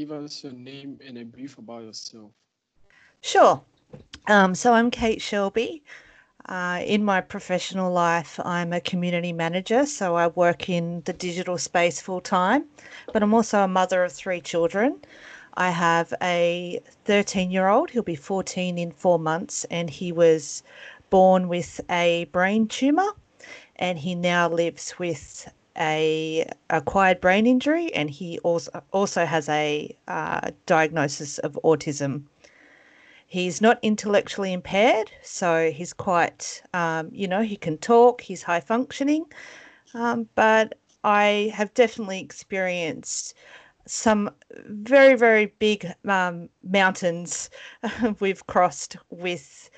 give us your name and a brief about yourself? Sure. Um, so I'm Kate Shelby. Uh, in my professional life, I'm a community manager, so I work in the digital space full time, but I'm also a mother of three children. I have a 13 year old, he'll be 14 in four months, and he was born with a brain tumor, and he now lives with a acquired brain injury, and he also also has a uh, diagnosis of autism. He's not intellectually impaired, so he's quite, um, you know, he can talk, he's high functioning, um, but I have definitely experienced some very, very big um, mountains we've crossed with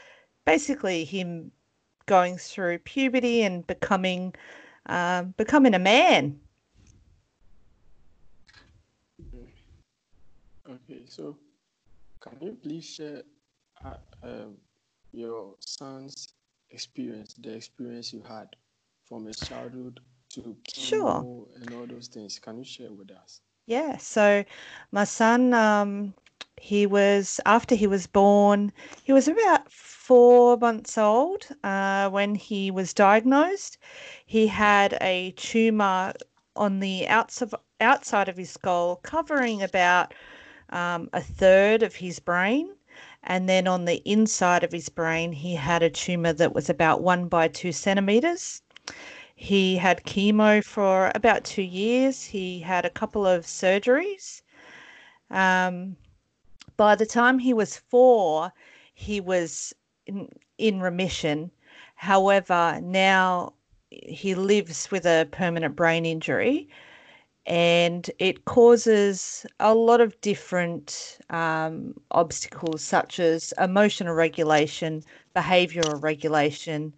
basically him going through puberty and becoming um, becoming a man. Okay, so can you please share uh, um, your son's experience, the experience you had from his childhood to sure. and all those things? Can you share with us? Yeah, so my son, um, he was after he was born, he was about four months old uh, when he was diagnosed. He had a tumor on the outside outside of his skull, covering about um, a third of his brain. And then on the inside of his brain, he had a tumor that was about one by two centimeters. He had chemo for about two years. He had a couple of surgeries. Um, by the time he was four, he was in, in remission. However, now he lives with a permanent brain injury and it causes a lot of different um, obstacles such as emotional regulation, behavioral regulation,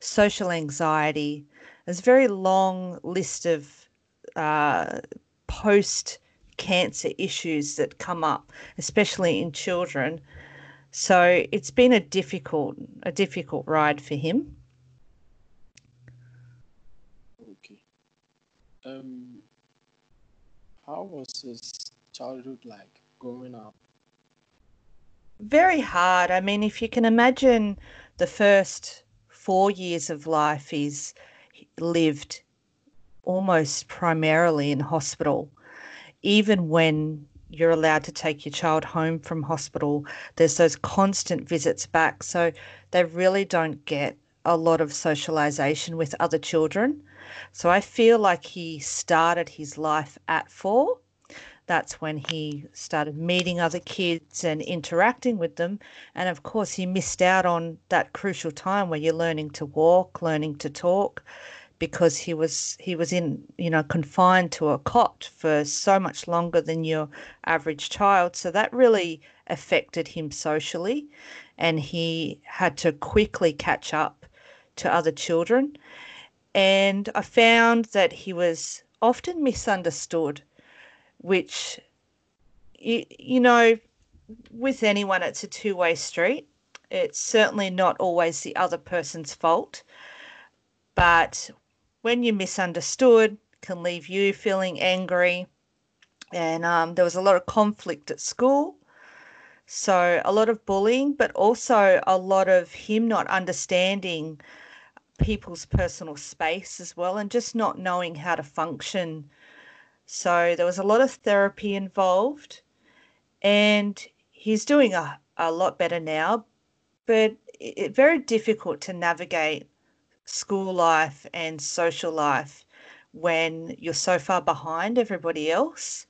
social anxiety. There's a very long list of uh, post cancer issues that come up, especially in children. So it's been a difficult a difficult ride for him. Okay. Um, how was his childhood like growing up? Very hard. I mean, if you can imagine the first four years of life he's lived almost primarily in hospital. Even when you're allowed to take your child home from hospital, there's those constant visits back. So they really don't get a lot of socialization with other children. So I feel like he started his life at four. That's when he started meeting other kids and interacting with them. And of course, he missed out on that crucial time where you're learning to walk, learning to talk, because he was he was in you know confined to a cot for so much longer than your average child. So that really affected him socially, and he had to quickly catch up to other children and I found that he was often misunderstood, which, you, you know, with anyone, it's a two way street. It's certainly not always the other person's fault, but when you're misunderstood, can leave you feeling angry. And um, there was a lot of conflict at school. So, a lot of bullying, but also a lot of him not understanding people's personal space as well and just not knowing how to function. So there was a lot of therapy involved and he's doing a, a lot better now, but it's very difficult to navigate school life and social life when you're so far behind everybody else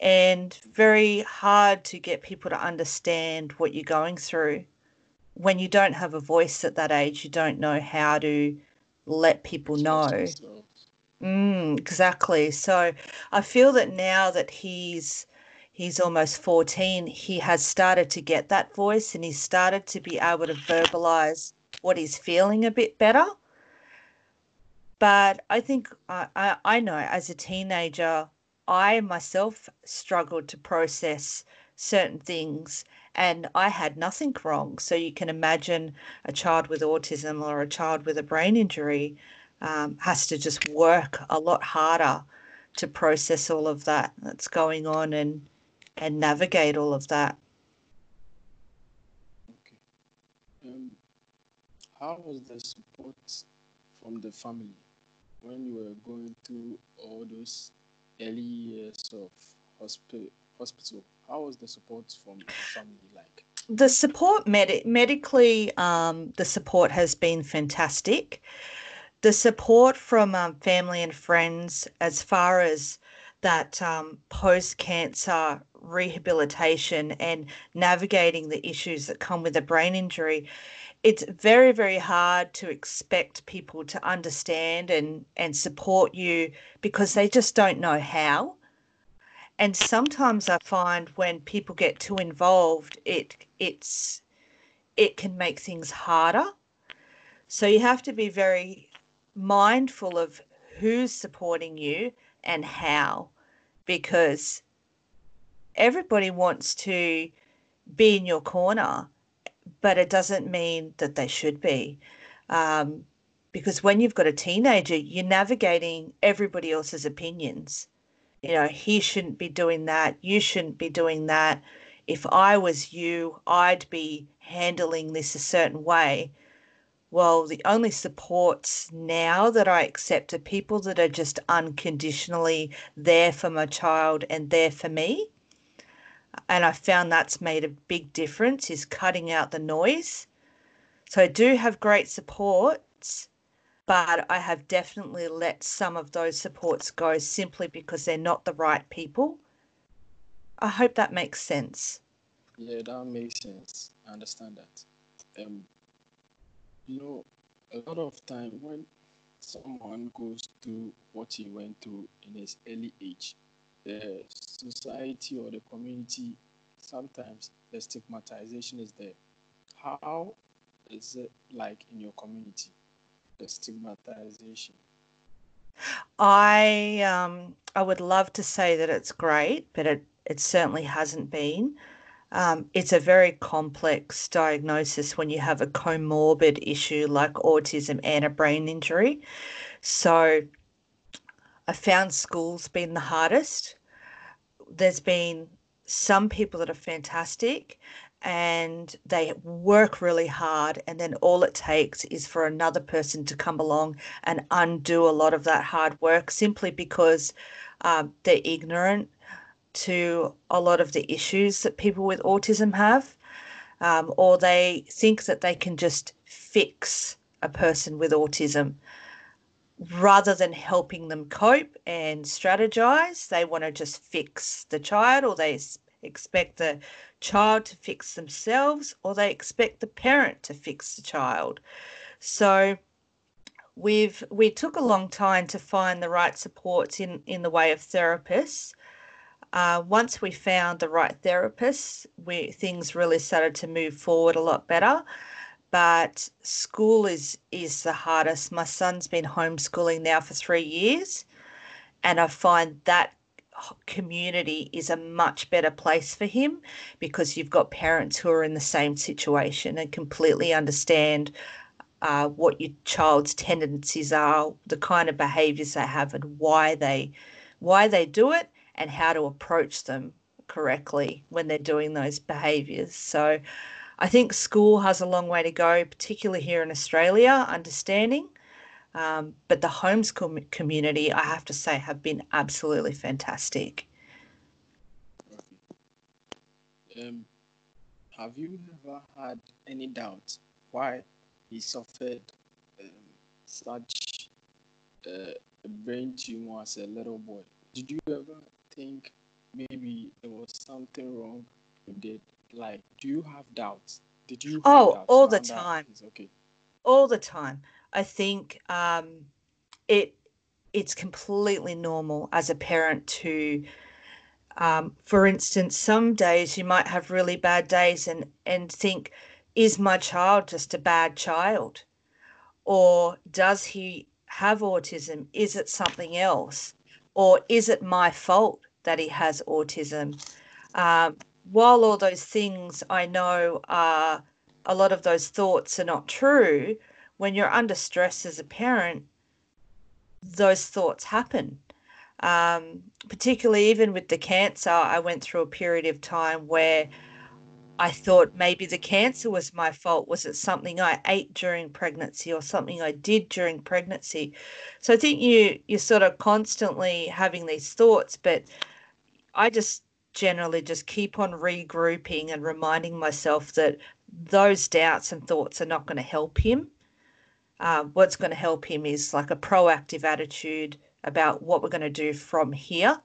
and very hard to get people to understand what you're going through when you don't have a voice at that age, you don't know how to let people know. Mm, exactly. So I feel that now that he's he's almost 14, he has started to get that voice and he's started to be able to verbalize what he's feeling a bit better. But I think I, I, I know as a teenager, I myself struggled to process certain things and I had nothing wrong. So you can imagine a child with autism or a child with a brain injury um, has to just work a lot harder to process all of that that's going on and and navigate all of that. Okay. Um, how was the support from the family when you were going through all those early years of hospital? Hospital. How was the support from the family like? The support med- medically, um, the support has been fantastic. The support from um, family and friends, as far as that um, post cancer rehabilitation and navigating the issues that come with a brain injury, it's very, very hard to expect people to understand and, and support you because they just don't know how. And sometimes I find when people get too involved, it it's it can make things harder. So you have to be very mindful of who's supporting you and how because everybody wants to be in your corner, but it doesn't mean that they should be. Um, because when you've got a teenager, you're navigating everybody else's opinions. You know, he shouldn't be doing that. You shouldn't be doing that. If I was you, I'd be handling this a certain way. Well, the only supports now that I accept are people that are just unconditionally there for my child and there for me and I found that's made a big difference is cutting out the noise. So I do have great supports, but I have definitely let some of those supports go simply because they're not the right people. I hope that makes sense. Yeah, that makes sense. I understand that. Um, you know, a lot of time when someone goes through what he went through in his early age, the society or the community, sometimes the stigmatization is there. How is it like in your community, the stigmatization? I um, I would love to say that it's great, but it, it certainly hasn't been. Um, it's a very complex diagnosis when you have a comorbid issue like autism and a brain injury. So I found school's been the hardest there's been some people that are fantastic and they work really hard and then all it takes is for another person to come along and undo a lot of that hard work simply because um, they're ignorant to a lot of the issues that people with autism have um, or they think that they can just fix a person with autism rather than helping them cope and strategize, they want to just fix the child or they expect the child to fix themselves or they expect the parent to fix the child. So we've we took a long time to find the right supports in in the way of therapists. Uh, once we found the right therapists, we things really started to move forward a lot better but school is is the hardest. My son's been homeschooling now for three years, and I find that community is a much better place for him because you've got parents who are in the same situation and completely understand uh, what your child's tendencies are, the kind of behaviours they have, and why they why they do it, and how to approach them correctly when they're doing those behaviours. So I think school has a long way to go, particularly here in Australia, understanding. Um, but the homeschool community, I have to say, have been absolutely fantastic. Um, have you ever had any doubt why he suffered um, such uh, a brain tumor as a little boy? Did you ever think maybe there was something wrong with it like, do you have doubts? Did you? Oh, all the time. Okay. All the time. I think um, it it's completely normal as a parent to um, for instance some days you might have really bad days and and think is my child just a bad child or does he have autism is it something else or is it my fault that he has autism um, while all those things I know are a lot of those thoughts are not true, when you're under stress as a parent, those thoughts happen. Um, particularly even with the cancer, I went through a period of time where I thought maybe the cancer was my fault. Was it something I ate during pregnancy or something I did during pregnancy? So I think you you're sort of constantly having these thoughts, but I just generally just keep on regrouping and reminding myself that those doubts and thoughts are not going to help him. Uh, what's going to help him is like a proactive attitude about what we're going to do from here.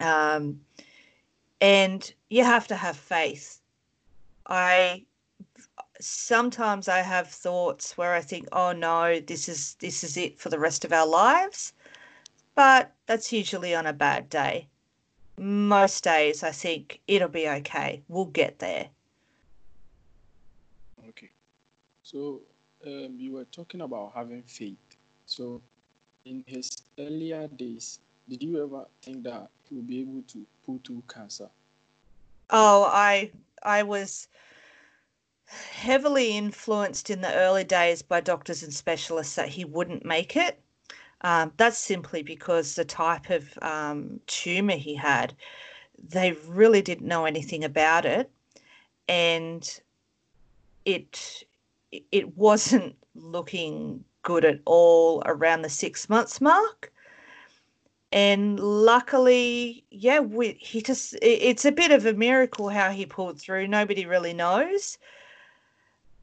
Um, and you have to have faith. I sometimes I have thoughts where I think, oh no, this is this is it for the rest of our lives. But that's usually on a bad day. Most days I think it'll be okay. We'll get there. Okay. So um, you were talking about having faith. So in his earlier days, did you ever think that he would be able to pull through cancer? Oh, I I was heavily influenced in the early days by doctors and specialists that he wouldn't make it. Um, that's simply because the type of um, tumor he had, they really didn't know anything about it, and it it wasn't looking good at all around the six months mark. And luckily yeah we, he just it's a bit of a miracle how he pulled through. Nobody really knows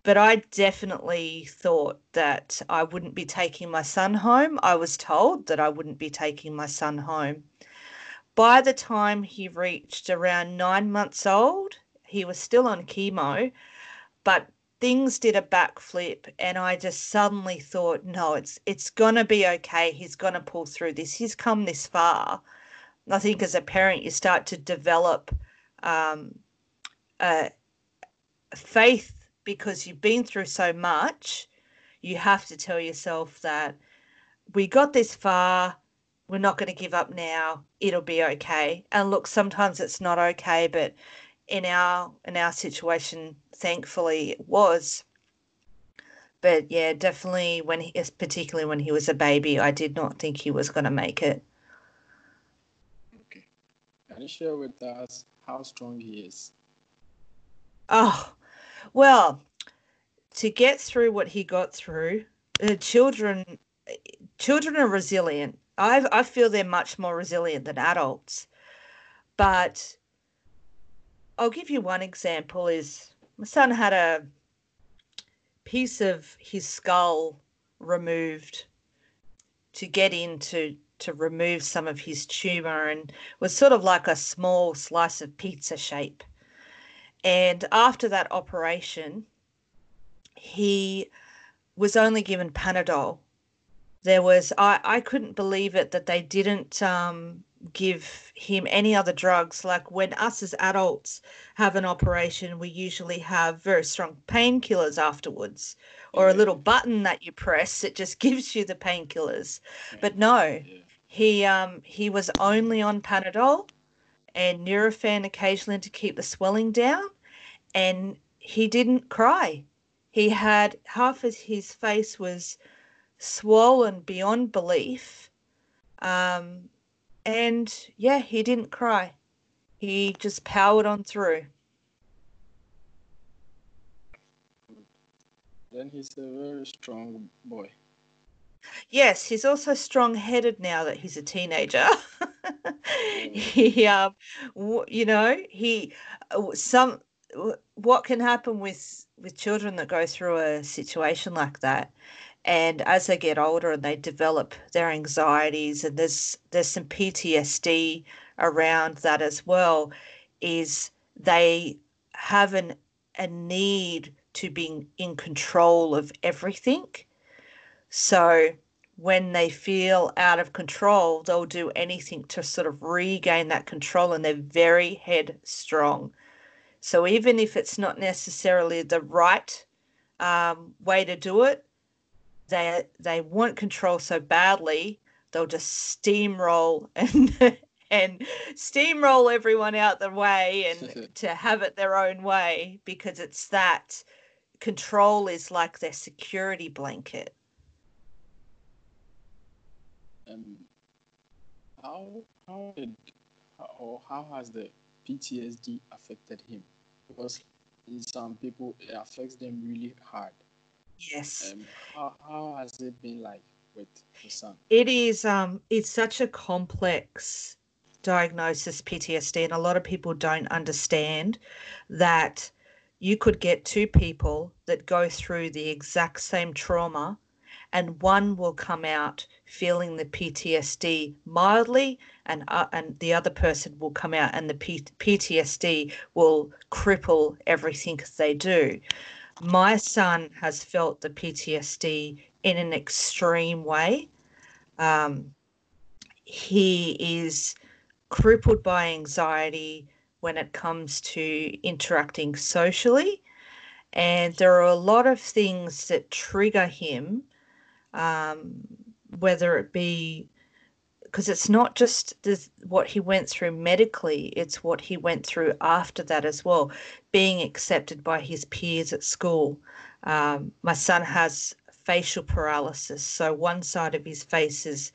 but i definitely thought that i wouldn't be taking my son home i was told that i wouldn't be taking my son home by the time he reached around nine months old he was still on chemo but things did a backflip and I just suddenly thought, no, it's it's gonna be okay. He's gonna pull through this. He's come this far. I think as a parent, you start to develop um, a faith because you've been through so much. You have to tell yourself that we got this far. We're not going to give up now. It'll be okay. And look, sometimes it's not okay, but in our in our situation, thankfully, it was. But yeah, definitely when he, particularly when he was a baby, I did not think he was going to make it. Okay, can you share with us how strong he is? Oh, well, to get through what he got through, uh, children children are resilient. I I feel they're much more resilient than adults, but I'll give you one example is my son had a piece of his skull removed to get into to remove some of his tumor and was sort of like a small slice of pizza shape. And after that operation, he was only given Panadol. There was I, I couldn't believe it that they didn't um, give him any other drugs. Like when us as adults have an operation, we usually have very strong painkillers afterwards, or yeah. a little button that you press that just gives you the painkillers. Yeah. But no, yeah. he um he was only on Panadol and Nurofen occasionally to keep the swelling down, and he didn't cry. He had half of his face was swollen beyond belief. Um, and yeah, he didn't cry. He just powered on through. Then he's a very strong boy. Yes, he's also strong-headed now that he's a teenager. he, um, you know, he uh, some what can happen with with children that go through a situation like that and as they get older and they develop their anxieties and there's there's some PTSD around that as well is they have an a need to be in control of everything. So when they feel out of control they'll do anything to sort of regain that control and they're very headstrong so even if it's not necessarily the right um, way to do it they they want control so badly they'll just steamroll and and steamroll everyone out the way and to have it their own way because it's that control is like their security blanket. Um, how how did or how has the PTSD affected him? Because in some people it affects them really hard. Yes. Um, how, how has it been like with the son? It is um it's such a complex diagnosis PTSD and a lot of people don't understand that you could get two people that go through the exact same trauma and one will come out feeling the PTSD mildly and uh, and the other person will come out and the P- PTSD will cripple everything they do. My son has felt the PTSD in an extreme way. Um, he is crippled by anxiety when it comes to interacting socially. And there are a lot of things that trigger him, um, whether it be because it's not just what he went through medically, it's what he went through after that as well, being accepted by his peers at school. Um, my son has facial paralysis, so one side of his face is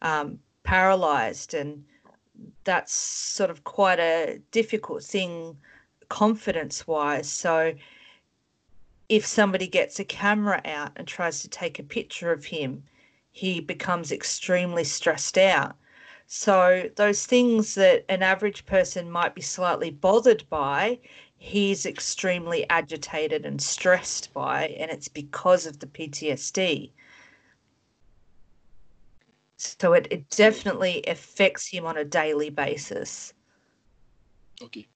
um, paralyzed, and that's sort of quite a difficult thing confidence wise. So if somebody gets a camera out and tries to take a picture of him, he becomes extremely stressed out. So, those things that an average person might be slightly bothered by, he's extremely agitated and stressed by, and it's because of the PTSD. So, it, it definitely affects him on a daily basis. Okay.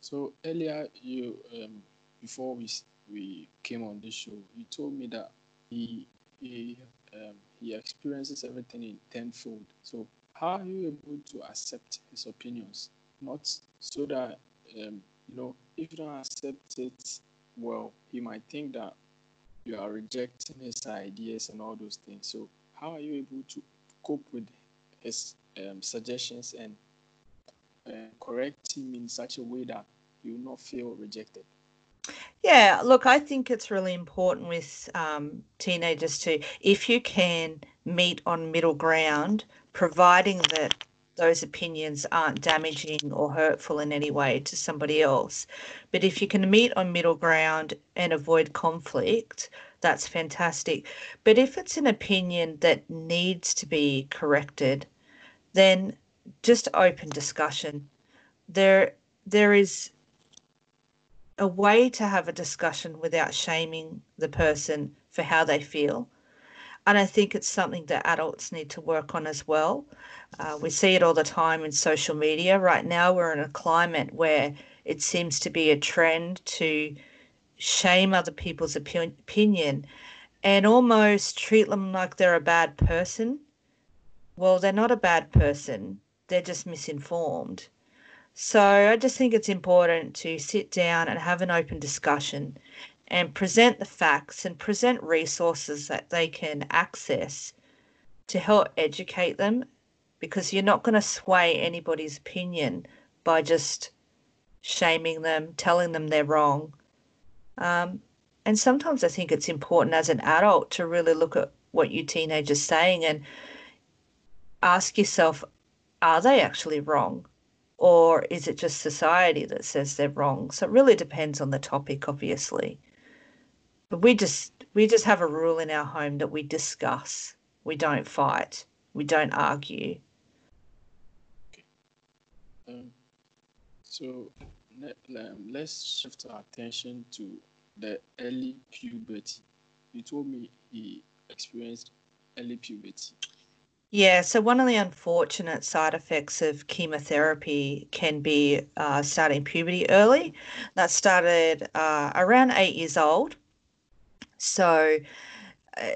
So, earlier, you, um, before we, we came on this show, you told me that he, he um, he experiences everything in tenfold. So how are you able to accept his opinions? Not so that um, you know, if you don't accept it well, he might think that you are rejecting his ideas and all those things. So how are you able to cope with his um, suggestions and uh, correct him in such a way that you will not feel rejected? Yeah, look, I think it's really important with um, teenagers to, if you can meet on middle ground, providing that those opinions aren't damaging or hurtful in any way to somebody else. But if you can meet on middle ground and avoid conflict, that's fantastic. But if it's an opinion that needs to be corrected, then just open discussion. There, there is a way to have a discussion without shaming the person for how they feel. And I think it's something that adults need to work on as well. Uh, we see it all the time in social media. Right now, we're in a climate where it seems to be a trend to shame other people's opinion and almost treat them like they're a bad person. Well, they're not a bad person, they're just misinformed. So I just think it's important to sit down and have an open discussion and present the facts and present resources that they can access to help educate them because you're not going to sway anybody's opinion by just shaming them, telling them they're wrong. Um, and sometimes I think it's important as an adult to really look at what your teenager's saying and ask yourself, are they actually wrong? Or is it just society that says they're wrong? So it really depends on the topic, obviously. But we just we just have a rule in our home that we discuss. We don't fight. We don't argue. Um, so um, let's shift our attention to the early puberty. You told me he experienced early puberty. Yeah, so one of the unfortunate side effects of chemotherapy can be uh, starting puberty early. That started uh, around eight years old. So, uh,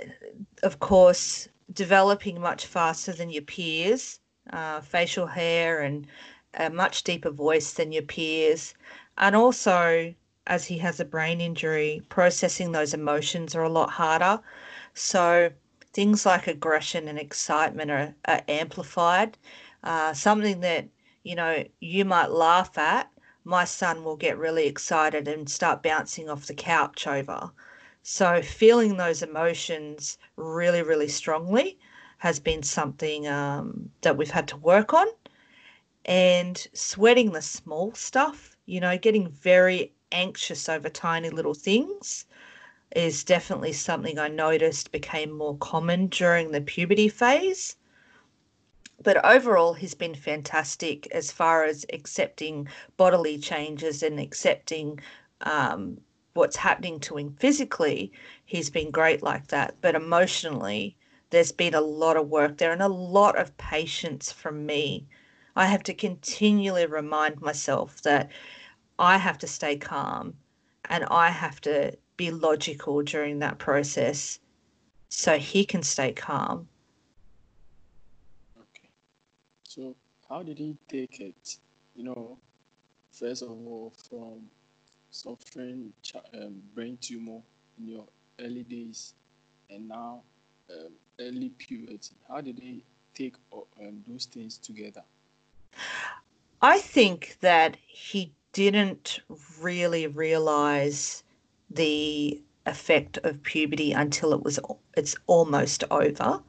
of course, developing much faster than your peers, uh, facial hair and a much deeper voice than your peers. And also, as he has a brain injury, processing those emotions are a lot harder. So, things like aggression and excitement are, are amplified. Uh, something that, you know, you might laugh at, my son will get really excited and start bouncing off the couch over. So, feeling those emotions really, really strongly has been something um, that we've had to work on. And sweating the small stuff, you know, getting very anxious over tiny little things is definitely something I noticed became more common during the puberty phase. But overall, he's been fantastic as far as accepting bodily changes and accepting um, what's happening to him physically. He's been great like that. But emotionally, there's been a lot of work there and a lot of patience from me. I have to continually remind myself that I have to stay calm and I have to be logical during that process so he can stay calm. Okay. So, how did he take it? You know, first of all, from suffering um, brain tumor in your early days and now um, early puberty, how did he take um, those things together? I think that he didn't really realize the effect of puberty until it was it's almost over.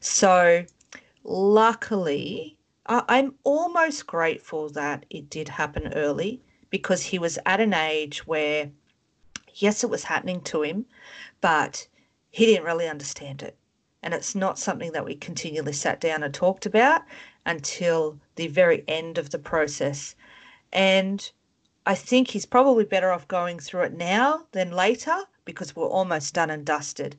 So luckily, I'm almost grateful that it did happen early because he was at an age where yes, it was happening to him, but he didn't really understand it. And it's not something that we continually sat down and talked about until the very end of the process. And I think he's probably better off going through it now than later because we're almost done and dusted.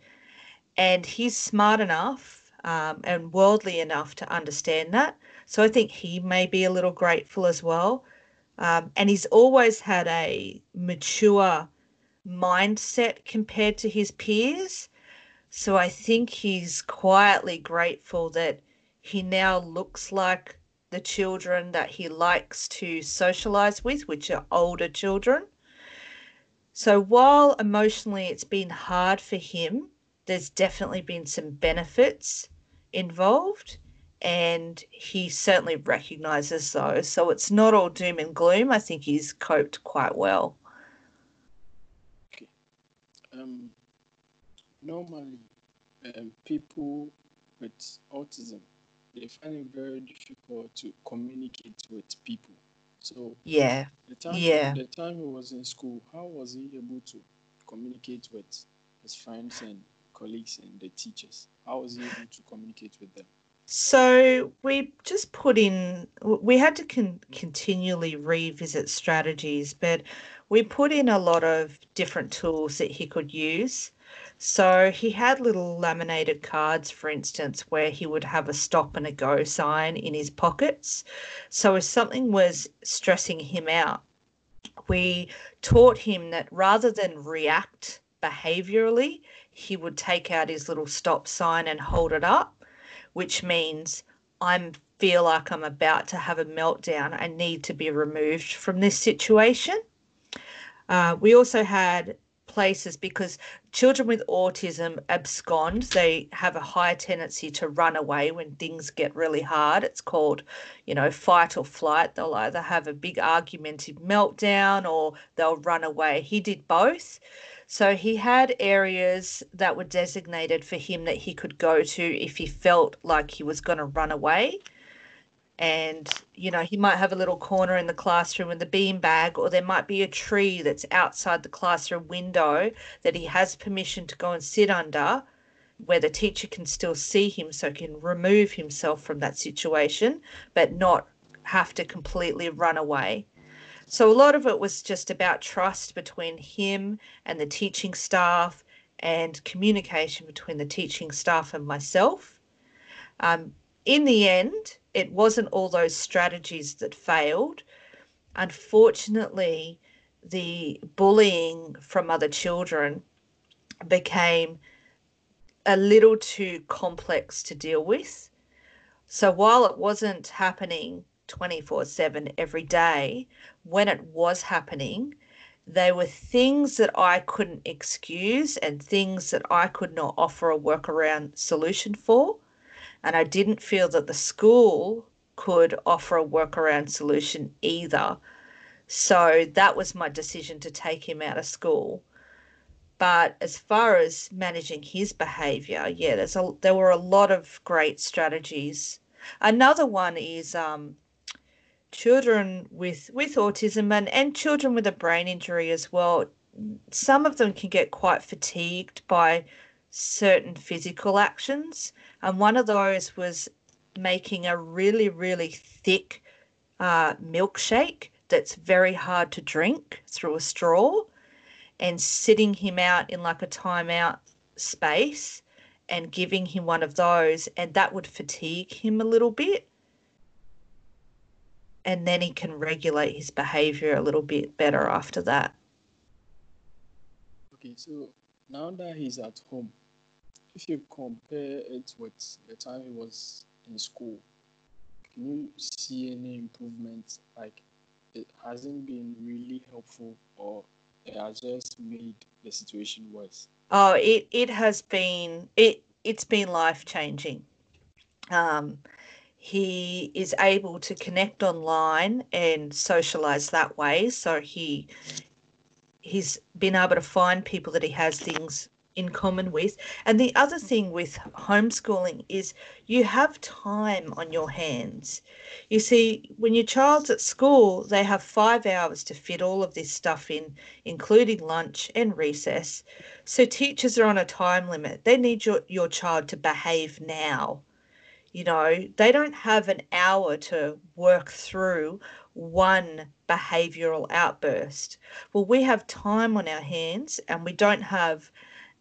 And he's smart enough um, and worldly enough to understand that. So I think he may be a little grateful as well. Um, and he's always had a mature mindset compared to his peers. So I think he's quietly grateful that he now looks like the children that he likes to socialize with, which are older children. So while emotionally it's been hard for him, there's definitely been some benefits involved and he certainly recognizes those. So it's not all doom and gloom. I think he's coped quite well. Okay. Um, normally, um, people with autism they find it very difficult to communicate with people. So yeah, the time yeah, the time he was in school, how was he able to communicate with his friends and colleagues and the teachers? How was he able to communicate with them? So we just put in, we had to con- continually revisit strategies, but we put in a lot of different tools that he could use. So he had little laminated cards, for instance, where he would have a stop and a go sign in his pockets. So if something was stressing him out, we taught him that rather than react behaviorally, he would take out his little stop sign and hold it up, which means I'm feel like I'm about to have a meltdown. I need to be removed from this situation. Uh, we also had places because children with autism abscond. They have a high tendency to run away when things get really hard. It's called, you know, fight or flight. They'll either have a big argumentative meltdown or they'll run away. He did both. So he had areas that were designated for him that he could go to if he felt like he was going to run away and you know he might have a little corner in the classroom with the bean bag or there might be a tree that's outside the classroom window that he has permission to go and sit under where the teacher can still see him so he can remove himself from that situation but not have to completely run away. So a lot of it was just about trust between him and the teaching staff and communication between the teaching staff and myself. Um, in the end it wasn't all those strategies that failed. Unfortunately, the bullying from other children became a little too complex to deal with. So while it wasn't happening 24 7 every day, when it was happening, they were things that I couldn't excuse and things that I could not offer a workaround solution for. And I didn't feel that the school could offer a workaround solution either. So that was my decision to take him out of school. But as far as managing his behavior, yeah, there's a there were a lot of great strategies. Another one is um, children with with autism and, and children with a brain injury as well. Some of them can get quite fatigued by certain physical actions, and one of those was making a really really thick uh, milkshake that's very hard to drink through a straw and sitting him out in like a timeout space and giving him one of those, and that would fatigue him a little bit. And then he can regulate his behavior a little bit better after that. Okay, so now that he's at home, if you compare it with the time he was in school, can you see any improvement? Like it hasn't been really helpful or it has just made the situation worse. Oh, it it has been it it's been life changing. Um, he is able to connect online and socialize that way. So he he's been able to find people that he has things in common with. And the other thing with homeschooling is you have time on your hands. You see, when your child's at school, they have five hours to fit all of this stuff in, including lunch and recess. So teachers are on a time limit. They need your, your child to behave now. You know, they don't have an hour to work through one behavioral outburst. Well, we have time on our hands and we don't have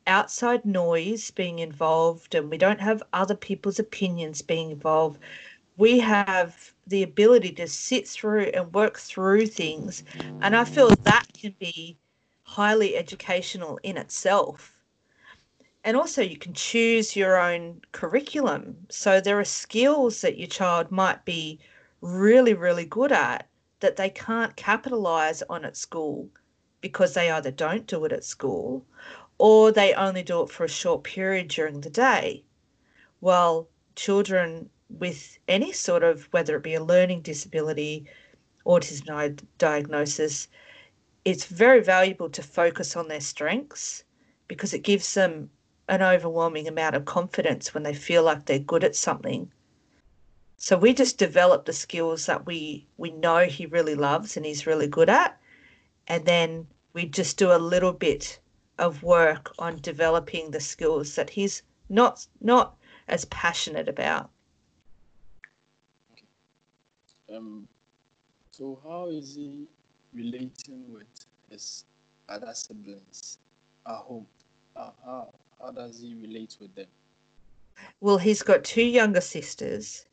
outside noise being involved and we don't have other people's opinions being involved. We have the ability to sit through and work through things. And I feel that can be highly educational in itself. And also, you can choose your own curriculum. So, there are skills that your child might be really, really good at that they can't capitalize on at school because they either don't do it at school or they only do it for a short period during the day. Well, children with any sort of, whether it be a learning disability, autism diagnosis, it's very valuable to focus on their strengths because it gives them an overwhelming amount of confidence when they feel like they're good at something. So we just develop the skills that we we know he really loves and he's really good at, and then we just do a little bit of work on developing the skills that he's not not as passionate about. Um, so how is he relating with his other siblings at home? Uh, how how does he relate with them? Well, he's got two younger sisters,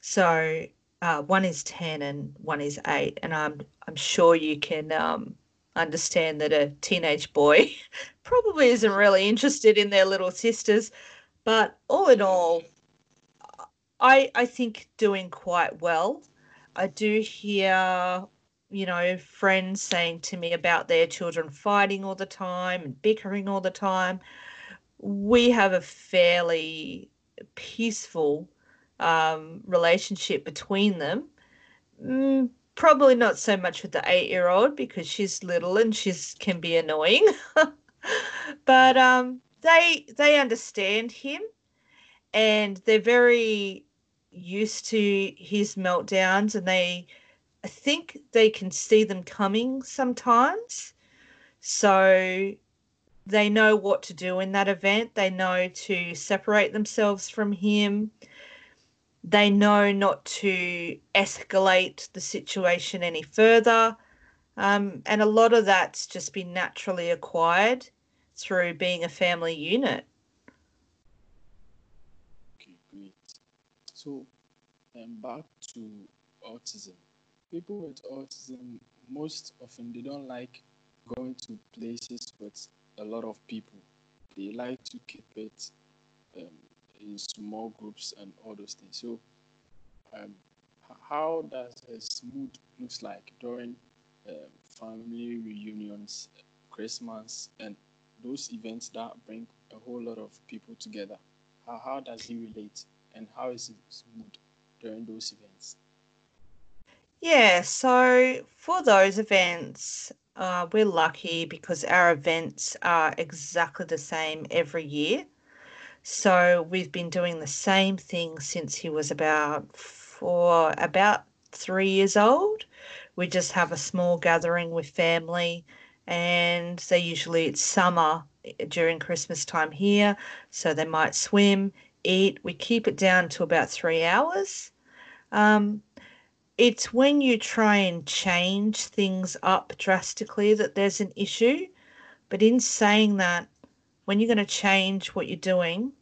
so uh, one is ten and one is eight, and I'm I'm sure you can um, understand that a teenage boy probably isn't really interested in their little sisters. But all in all, I I think doing quite well. I do hear, you know, friends saying to me about their children fighting all the time and bickering all the time. We have a fairly peaceful um, relationship between them. Mm, probably not so much with the eight year old because she's little and she's can be annoying but um they they understand him and they're very used to his meltdowns and they I think they can see them coming sometimes. So they know what to do in that event. They know to separate themselves from him they know not to escalate the situation any further. Um, and a lot of that's just been naturally acquired through being a family unit. Okay, great. So, um, back to autism. People with autism, most often, they don't like going to places with a lot of people. They like to keep it um, in small groups and all those things. So, um, how does his mood looks like during um, family reunions, Christmas, and those events that bring a whole lot of people together? How, how does he relate, and how is his mood during those events? Yeah, so for those events, uh, we're lucky because our events are exactly the same every year. So we've been doing the same thing since he was about four, about three years old. We just have a small gathering with family, and they usually it's summer during Christmas time here, so they might swim, eat. We keep it down to about three hours. Um, it's when you try and change things up drastically that there's an issue. But in saying that, when you're going to change what you're doing,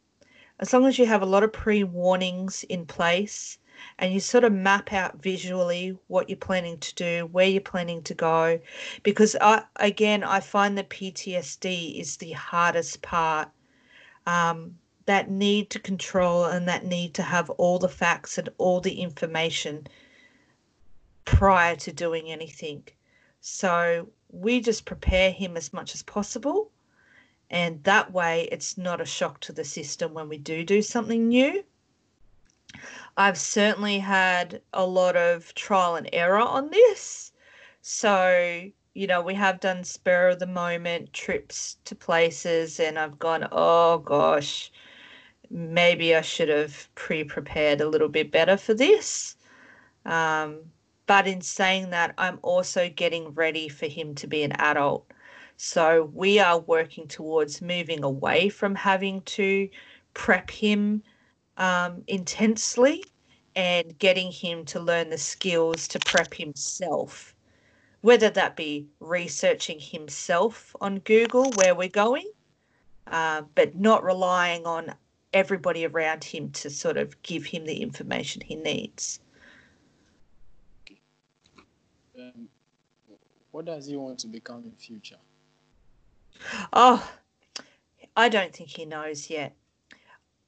as long as you have a lot of pre warnings in place and you sort of map out visually what you're planning to do, where you're planning to go, because I, again, I find that PTSD is the hardest part. Um, that need to control and that need to have all the facts and all the information prior to doing anything. So we just prepare him as much as possible. And that way, it's not a shock to the system when we do do something new. I've certainly had a lot of trial and error on this. So, you know, we have done spur of the moment trips to places, and I've gone, oh gosh, maybe I should have pre prepared a little bit better for this. Um, but in saying that, I'm also getting ready for him to be an adult. So we are working towards moving away from having to prep him um, intensely and getting him to learn the skills to prep himself, whether that be researching himself on Google where we're going, uh, but not relying on everybody around him to sort of give him the information he needs. Um, what does he want to become in future? Oh, I don't think he knows yet.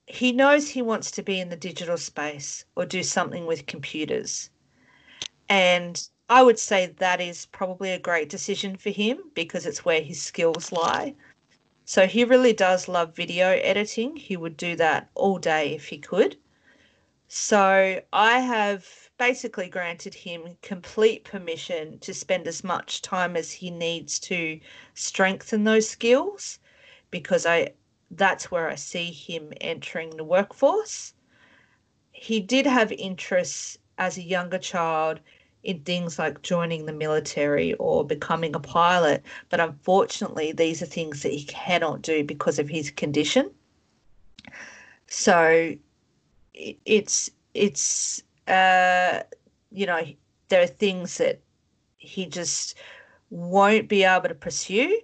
He knows he wants to be in the digital space or do something with computers. And I would say that is probably a great decision for him because it's where his skills lie. So he really does love video editing. He would do that all day if he could. So I have basically granted him complete permission to spend as much time as he needs to strengthen those skills because I that's where I see him entering the workforce. He did have interests as a younger child in things like joining the military or becoming a pilot, but unfortunately, these are things that he cannot do because of his condition. So it's it's uh, you know, there are things that he just won't be able to pursue,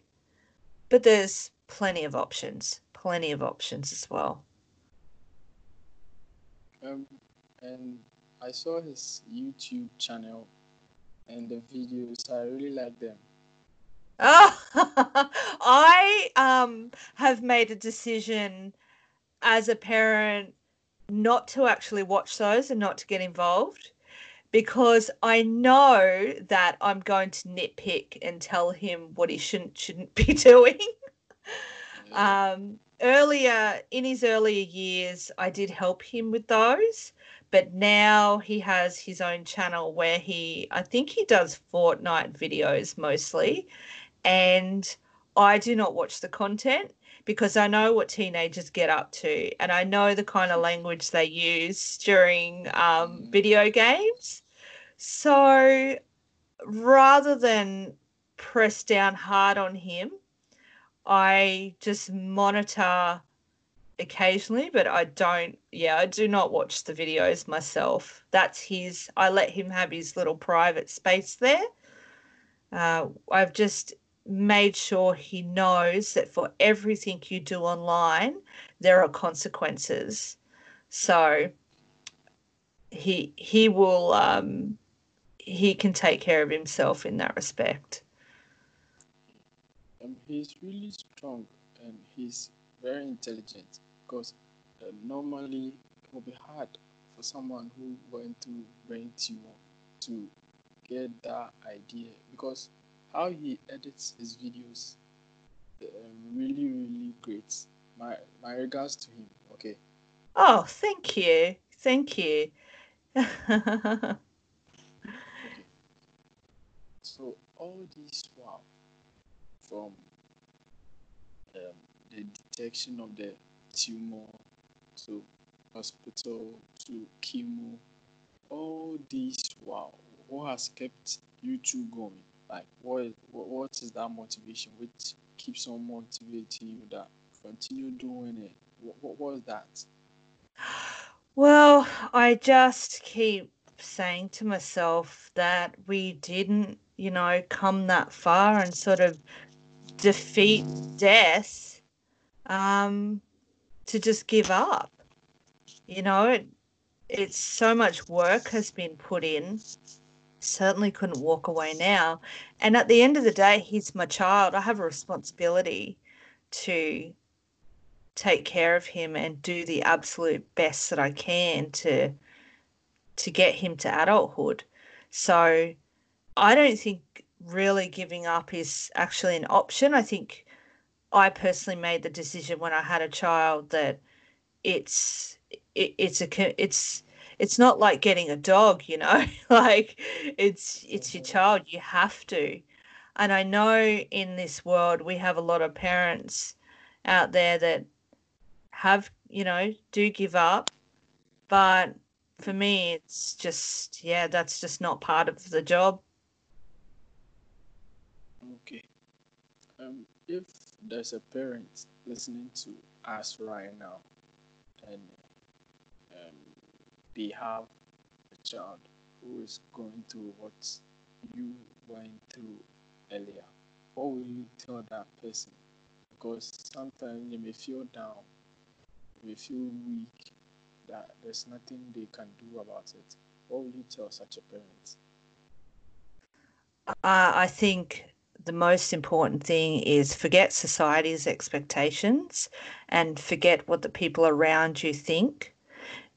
but there's plenty of options, plenty of options as well. Um, and I saw his YouTube channel and the videos. I really like them. Oh, I um have made a decision as a parent not to actually watch those and not to get involved because I know that I'm going to nitpick and tell him what he shouldn't shouldn't be doing. um, earlier in his earlier years, I did help him with those, but now he has his own channel where he, I think he does Fortnite videos mostly, and I do not watch the content because I know what teenagers get up to and I know the kind of language they use during um, video games. So rather than press down hard on him, I just monitor occasionally, but I don't, yeah, I do not watch the videos myself. That's his, I let him have his little private space there. Uh, I've just made sure he knows that for everything you do online, there are consequences. So he he will um, he can take care of himself in that respect. He's really strong and he's very intelligent because uh, normally it will be hard for someone who went to brain tumor to get that idea because how he edits his videos um, really really great my my regards to him okay oh thank you thank you okay. all this while, from um, the detection of the tumor to hospital to chemo, all this while, what has kept you two going? Like, what what is that motivation? Which keeps on motivating you that continue doing it? What, what was that? Well, I just keep saying to myself that we didn't, you know, come that far and sort of defeat death um, to just give up. You know, it, it's so much work has been put in. Certainly couldn't walk away now. And at the end of the day, he's my child. I have a responsibility to take care of him and do the absolute best that I can to to get him to adulthood. So I don't think really giving up is actually an option. I think I personally made the decision when I had a child that it's it, it's a it's it's not like getting a dog, you know, like it's it's your child. You have to. And I know in this world we have a lot of parents out there that have, you know, do give up. But for me, it's just, yeah, that's just not part of the job. Okay. Um, if there's a parent listening to us right now and they have a child who is going through what you went through earlier, what will you tell that person? Because sometimes they may feel down, they may feel weak, that there's nothing they can do about it. What will you tell such a parent? Uh, I think the most important thing is forget society's expectations and forget what the people around you think.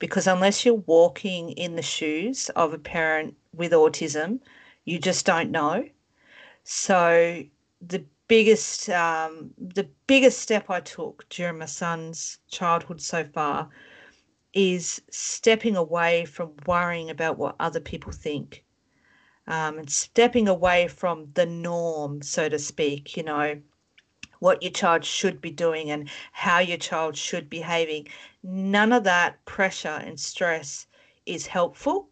Because unless you're walking in the shoes of a parent with autism, you just don't know. So the biggest um, the biggest step I took during my son's childhood so far is stepping away from worrying about what other people think um, and stepping away from the norm, so to speak, you know, what your child should be doing and how your child should be behaving. None of that pressure and stress is helpful.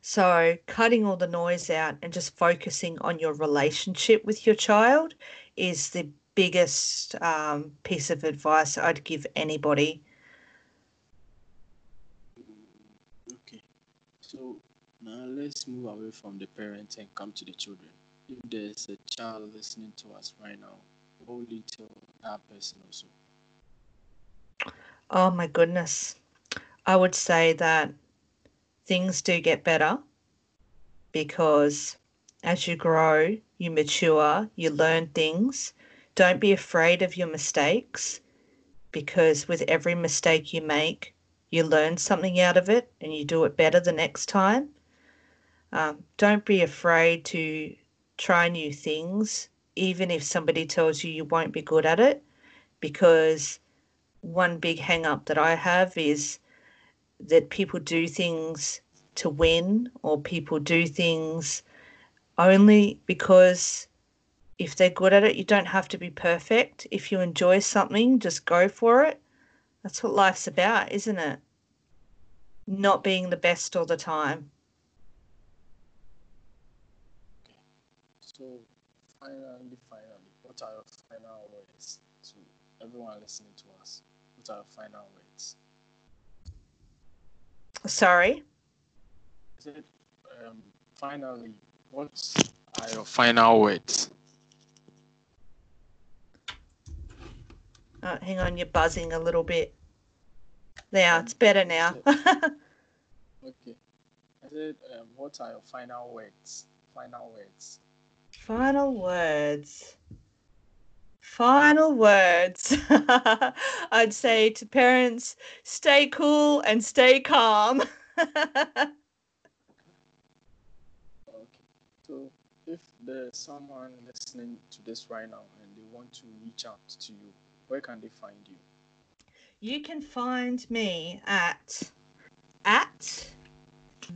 So, cutting all the noise out and just focusing on your relationship with your child is the biggest um, piece of advice I'd give anybody. Okay. So, now let's move away from the parents and come to the children. If there's a child listening to us right now, what will you tell that person also? Oh my goodness. I would say that things do get better because as you grow, you mature, you learn things. Don't be afraid of your mistakes because with every mistake you make, you learn something out of it and you do it better the next time. Um, don't be afraid to try new things, even if somebody tells you you won't be good at it, because one big hang up that I have is that people do things to win or people do things only because if they're good at it, you don't have to be perfect. If you enjoy something, just go for it. That's what life's about, isn't it? Not being the best all the time. So, finally, finally, what are your final words to everyone listening to us? What are your final words? Sorry? I said, um, finally, what are your final words? Oh, hang on, you're buzzing a little bit. There, it's better now. Okay. I said, um, what are your final words? Final words. Final words. Final words. I'd say to parents, stay cool and stay calm. Okay. So, if there's someone listening to this right now and they want to reach out to you, where can they find you? you can find me at at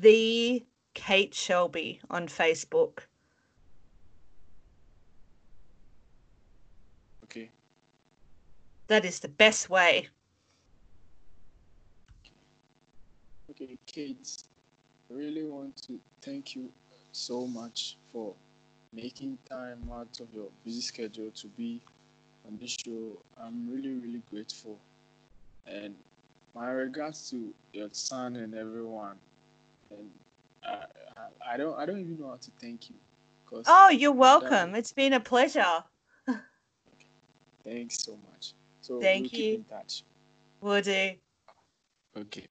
the Kate Shelby on Facebook. That is the best way. Okay, kids, I really want to thank you so much for making time out of your busy schedule to be on this show. I'm really, really grateful. And my regards to your son and everyone. And I, I, I don't, I don't even know how to thank you. Cause oh, you're welcome. It's been a pleasure. Thanks so much. So thank we'll you. Keep in touch. Will do. Okay.